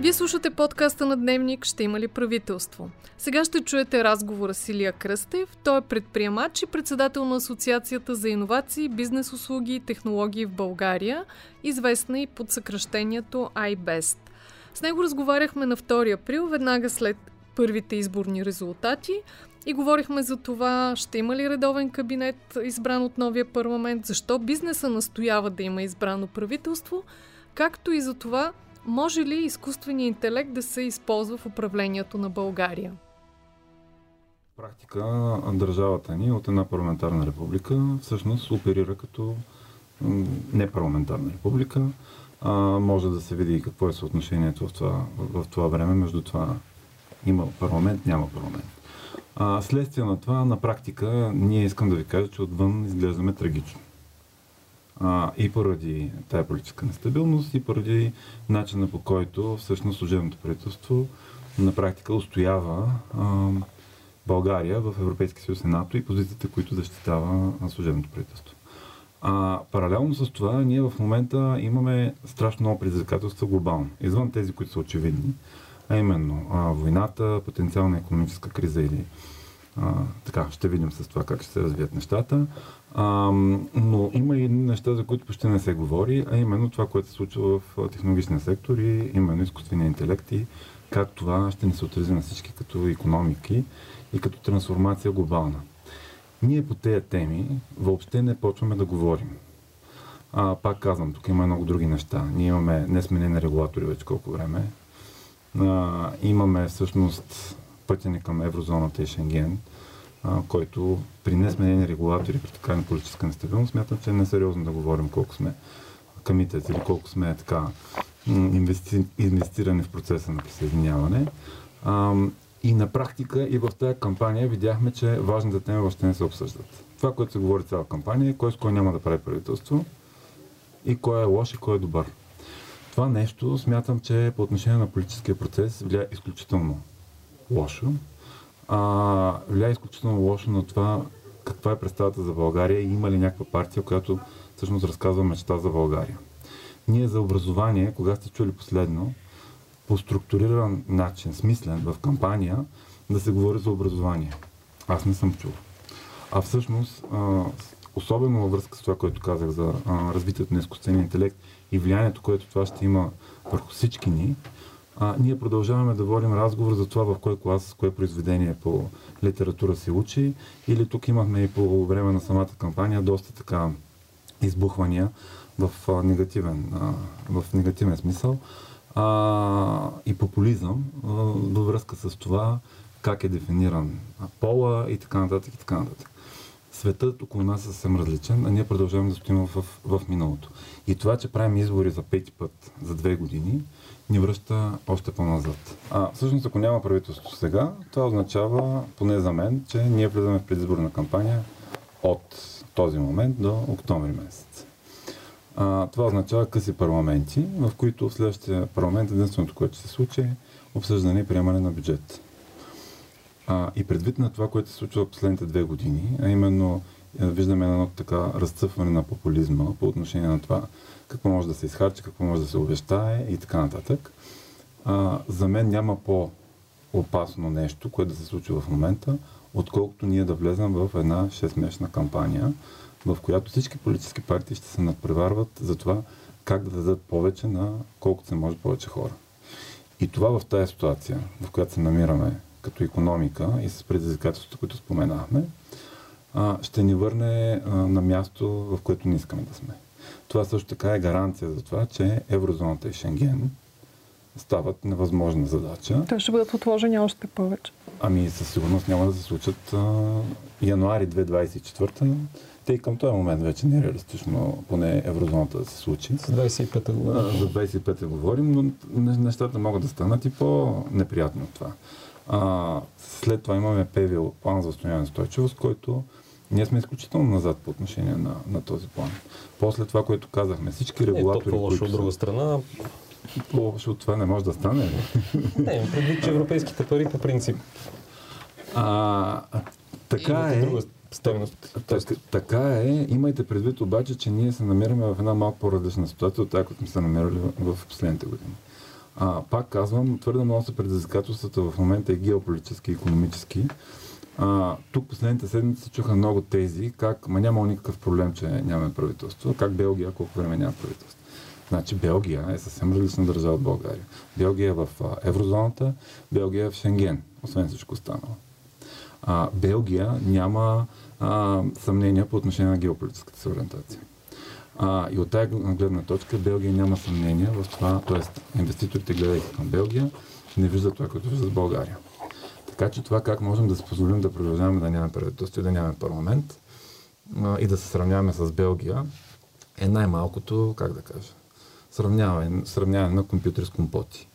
Вие слушате подкаста на Дневник «Ще има ли правителство?». Сега ще чуете разговора с Илия Кръстев. Той е предприемач и председател на Асоциацията за иновации, бизнес услуги и технологии в България, известна и под съкръщението iBest. С него разговаряхме на 2 април, веднага след първите изборни резултати и говорихме за това, ще има ли редовен кабинет избран от новия парламент, защо бизнеса настоява да има избрано правителство, както и за това, може ли изкуственият интелект да се използва в управлението на България? практика държавата ни от една парламентарна република всъщност оперира като непарламентарна република. А, може да се види какво е съотношението в това, в, това време между това има парламент, няма парламент. А, следствие на това, на практика, ние искам да ви кажа, че отвън изглеждаме трагично. А, и поради тая политическа нестабилност, и поради начина по който всъщност служебното правителство на практика устоява а, България в Европейския съюз и НАТО и позициите, които защитава служебното правителство. А, паралелно с това, ние в момента имаме страшно много предизвикателства глобално, извън тези, които са очевидни, а именно а, войната, потенциална економическа криза или а, така, ще видим с това как ще се развият нещата. А, но има и неща, за които почти не се говори, а именно това, което се случва в технологичния сектор и именно изкуствения интелект и как това ще ни се отрази на всички като економики и като трансформация глобална. Ние по тези теми въобще не почваме да говорим. А, пак казвам, тук има много други неща. Ние имаме несменени регулатори вече колко време. А, имаме всъщност пътя ни към еврозоната и Шенген, който при несменени регулатори, при така политическа нестабилност, смятам, че е несериозно да говорим колко сме комитет или колко сме така инвести, инвестирани в процеса на присъединяване. И на практика и в тази кампания видяхме, че важните теми въобще не се обсъждат. Това, което се говори цяла кампания е кой с кой няма да прави правителство и кой е лош и кой е добър. Това нещо смятам, че по отношение на политическия процес влияе изключително лошо. А, влияе изключително лошо на това каква е представата за България и има ли някаква партия, която всъщност разказва мечта за България. Ние за образование, кога сте чули последно, по структуриран начин, смислен, в кампания, да се говори за образование. Аз не съм чул. А всъщност, особено във връзка с това, което казах за развитието на изкуствения интелект и влиянието, което това ще има върху всички ни, а, ние продължаваме да водим разговор за това в кой клас, кое произведение по литература се учи. Или тук имахме и по време на самата кампания доста така избухвания в а, негативен, а, в негативен смисъл а, и популизъм а, във връзка с това как е дефиниран пола и така нататък и така нататък. Светът около нас е съвсем различен, а ние продължаваме да стоим в, в, миналото. И това, че правим избори за пети път за две години, ни връща още по-назад. А всъщност, ако няма правителство сега, това означава, поне за мен, че ние влизаме в предизборна кампания от този момент до октомври месец. А, това означава къси парламенти, в които в следващия парламент единственото, което ще се случи е обсъждане и приемане на бюджет. А, и предвид на това, което се случва последните две години, а именно е, виждаме едно така разцъфване на популизма по отношение на това какво може да се изхарчи, какво може да се обещае и така нататък. А, за мен няма по-опасно нещо, което да се случи в момента, отколкото ние да влезем в една 6-месечна кампания, в която всички политически партии ще се надпреварват за това как да дадат повече на колкото се може повече хора. И това в тази ситуация, в която се намираме като економика и с предизвикателството, които споменахме, ще ни върне на място, в което не искаме да сме. Това също така е гаранция за това, че еврозоната и Шенген стават невъзможна задача. Те ще бъдат отложени още повече. Ами със сигурност няма да се случат а, януари 2024 те и към този момент вече не е реалистично, поне еврозоната да се случи. За 25-та говорим. За 25-та говорим, но нещата могат да станат и по-неприятни от това. А, след това имаме ПВО, план за възстановяване на стойчивост, който ние сме изключително назад по отношение на, на този план. После това, което казахме, всички регулатори. Не, лошо от друга страна. По-лошо от това не може да стане. не, предвид, че европейските пари по принцип. А, така е. Друга стойност. Так, така е. Имайте предвид обаче, че ние се намираме в една малко по-различна ситуация от тази, която сме се намирали в последните години. А, пак казвам, твърде много са предизвикателствата в момента и геополитически, и економически. А, тук последните седмици се чуха много тези, как ма няма никакъв проблем, че нямаме правителство, как Белгия колко време няма правителство. Значи Белгия е съвсем различна държава от България. Белгия е в еврозоната, Белгия е в Шенген, освен всичко останало. А, Белгия няма а, съмнения по отношение на геополитическата си ориентация. А, и от тази гледна точка Белгия няма съмнение в това, т.е. инвеститорите гледайки към Белгия, не виждат това, което виждат България. Така че това как можем да си позволим да продължаваме да нямаме правителство и да нямаме парламент а, и да се сравняваме с Белгия е най-малкото, как да кажа, сравняване, сравняване на компютър с компоти.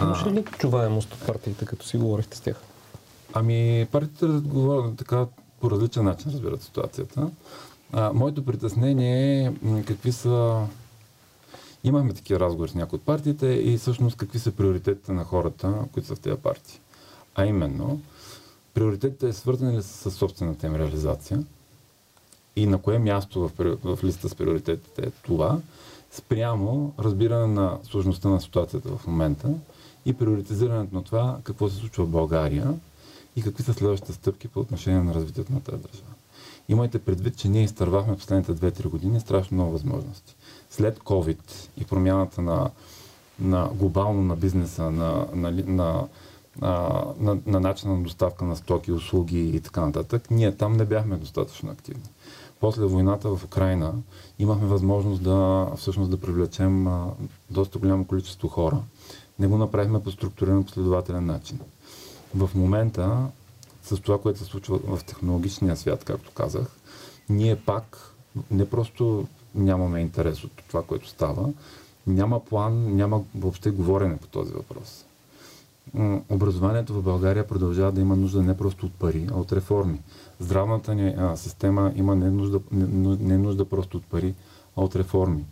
Имаше ли чуваемост от партиите, като си говорихте с тях? Ами, партиите говорят така по различен начин разбират ситуацията. А, моето притеснение е какви са... Имахме такива разговори с някои от партиите и всъщност какви са приоритетите на хората, които са в тези партии. А именно, приоритетите е свързани ли с собствената им реализация и на кое място в, в листа с приоритетите е това, спрямо разбиране на сложността на ситуацията в момента и приоритизирането на това какво се случва в България и какви са следващите стъпки по отношение на развитието на тази държава. Имайте предвид, че ние изтървахме последните 2-3 години страшно много възможности. След COVID и промяната на, на глобално на бизнеса, на, на, на, на, на, на начина на доставка на стоки, услуги и така нататък, ние там не бяхме достатъчно активни. После войната в Украина имахме възможност да всъщност да привлечем а, доста голямо количество хора. Не го направихме по структуриран последователен начин. В момента с това, което се случва в технологичния свят, както казах, ние пак не просто нямаме интерес от това, което става, няма план, няма въобще говорене по този въпрос. Образованието в България продължава да има нужда не просто от пари, а от реформи. Здравната ни а, система има не нужда, не, не нужда просто от пари, а от реформи.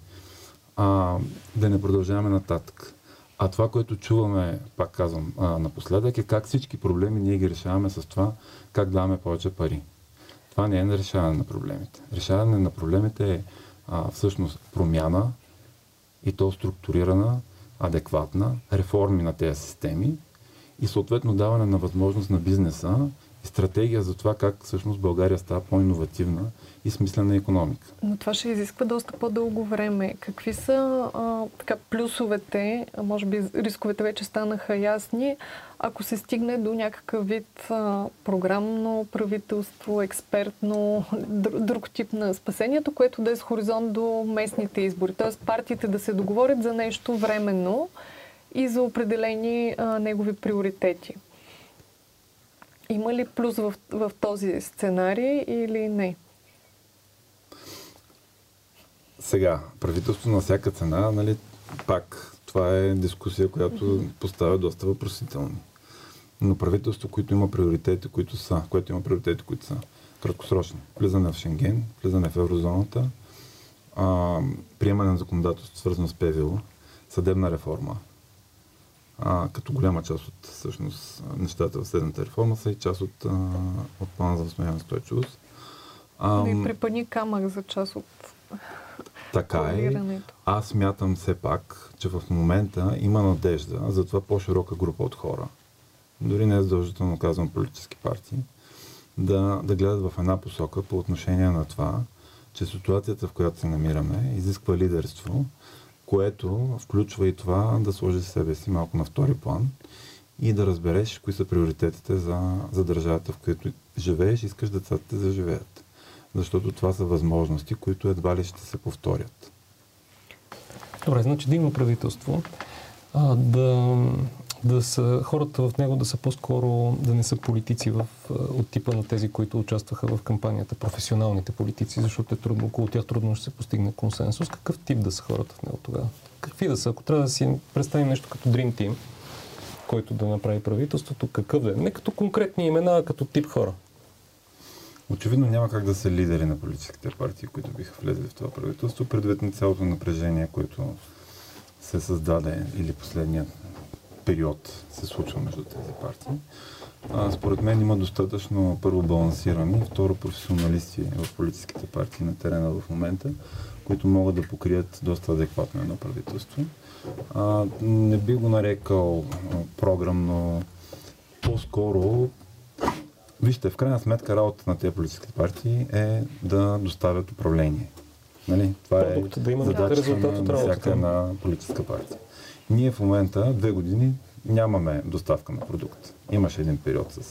А, да не продължаваме нататък. А това, което чуваме, пак казвам, а, напоследък е как всички проблеми ние ги решаваме с това, как даваме повече пари. Това не е решаване на проблемите. Решаване на проблемите е а, всъщност промяна и то структурирана, адекватна, реформи на тези системи и съответно даване на възможност на бизнеса стратегия за това как всъщност България става по-инновативна и смислена економика. Но това ще изисква доста по-дълго време. Какви са а, така, плюсовете, може би рисковете вече станаха ясни, ако се стигне до някакъв вид а, програмно правителство, експертно, друг, друг тип на спасението, което да е с хоризонт до местните избори. Тоест партиите да се договорят за нещо временно и за определени а, негови приоритети. Има ли плюс в, в този сценарий или не? Сега, правителство на всяка цена, нали, пак, това е дискусия, която поставя доста въпросителни. Но правителство, което има приоритети, които са, което има приоритети, които са краткосрочни. Влизане в Шенген, влизане в еврозоната, а, приемане на законодателство, свързано с ПВО, съдебна реформа. А, като голяма част от всъщност, нещата в съдебната реформа са и част от, а, от плана за възстановяване стойчивост. А, да и препани камък за част от така е. Аз мятам все пак, че в момента има надежда за това по-широка група от хора, дори не е задължително казвам политически партии, да, да гледат в една посока по отношение на това, че ситуацията, в която се намираме, изисква лидерство, което включва и това да сложи себе си малко на втори план и да разбереш кои са приоритетите за, за държавата, в която живееш и искаш децата да живеят защото това са възможности, които едва ли ще се повторят. Добре, значи да има правителство, а, да, да са, хората в него да са по-скоро, да не са политици в, от типа на тези, които участваха в кампанията, професионалните политици, защото е трудно, около тях трудно ще се постигне консенсус. Какъв тип да са хората в него тогава? Какви да са? Ако трябва да си представим нещо като Dream Team, който да направи правителството, какъв да е? Не като конкретни имена, а като тип хора. Очевидно няма как да са лидери на политическите партии, които биха влезли в това правителство, предвид на цялото напрежение, което се създаде или последният период се случва между тези партии. А, според мен има достатъчно първо балансирани, второ професионалисти в политическите партии на терена в момента, които могат да покрият доста адекватно едно правителство. А, не би го нарекал програмно, по-скоро Вижте, в крайна сметка работата на тези политически партии е да доставят управление. Нали? Това Продукт, е да има задача резултат на, от на всяка една политическа партия. Ние в момента, две години, нямаме доставка на продукт. Имаше един период с,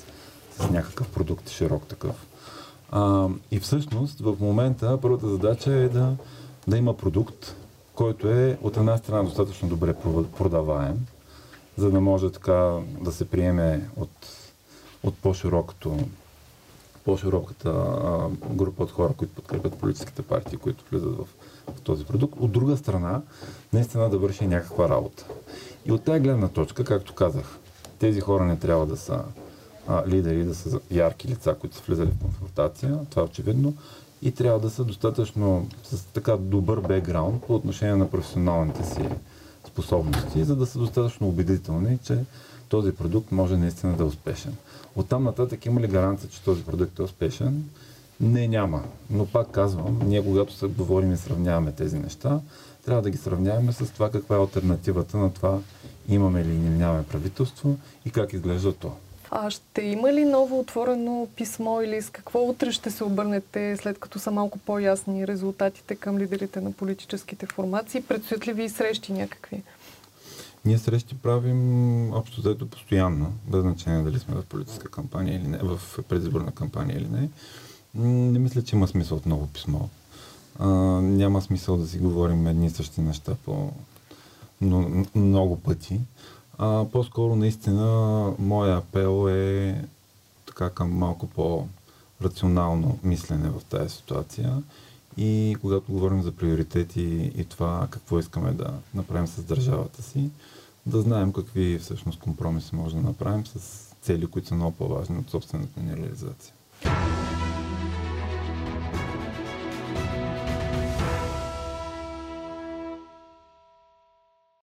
с някакъв продукт, широк такъв. А, и всъщност в момента първата задача е да, да има продукт, който е от една страна достатъчно добре продаваем, за да може така да се приеме от, от по-широкото по-широката група от хора, които подкрепят политическите партии, които влизат в този продукт. От друга страна, наистина да върши някаква работа. И от тази гледна точка, както казах, тези хора не трябва да са а, лидери, да са ярки лица, които са влизали в конфронтация, това е очевидно, и трябва да са достатъчно с така добър бекграунд по отношение на професионалните си способности, за да са достатъчно убедителни, че този продукт може наистина да е успешен. Оттам нататък има ли гаранция, че този продукт е успешен? Не, няма. Но пак казвам, ние когато се говорим и сравняваме тези неща, трябва да ги сравняваме с това каква е альтернативата на това имаме ли или нямаме правителство и как изглежда то. А ще има ли ново отворено писмо или с какво утре ще се обърнете, след като са малко по-ясни резултатите към лидерите на политическите формации? Предстоят ли ви срещи някакви? Ние срещи правим общо заето постоянно, без значение дали сме в политическа кампания или не, в предизборна кампания или не. Не мисля, че има смисъл от ново писмо. А, няма смисъл да си говорим едни и същи неща по но, много пъти. А, по-скоро наистина моя апел е така към малко по-рационално мислене в тази ситуация и когато говорим за приоритети и това какво искаме да направим с държавата си, да знаем какви всъщност компромиси може да направим с цели, които са много по-важни от собствената ни реализация.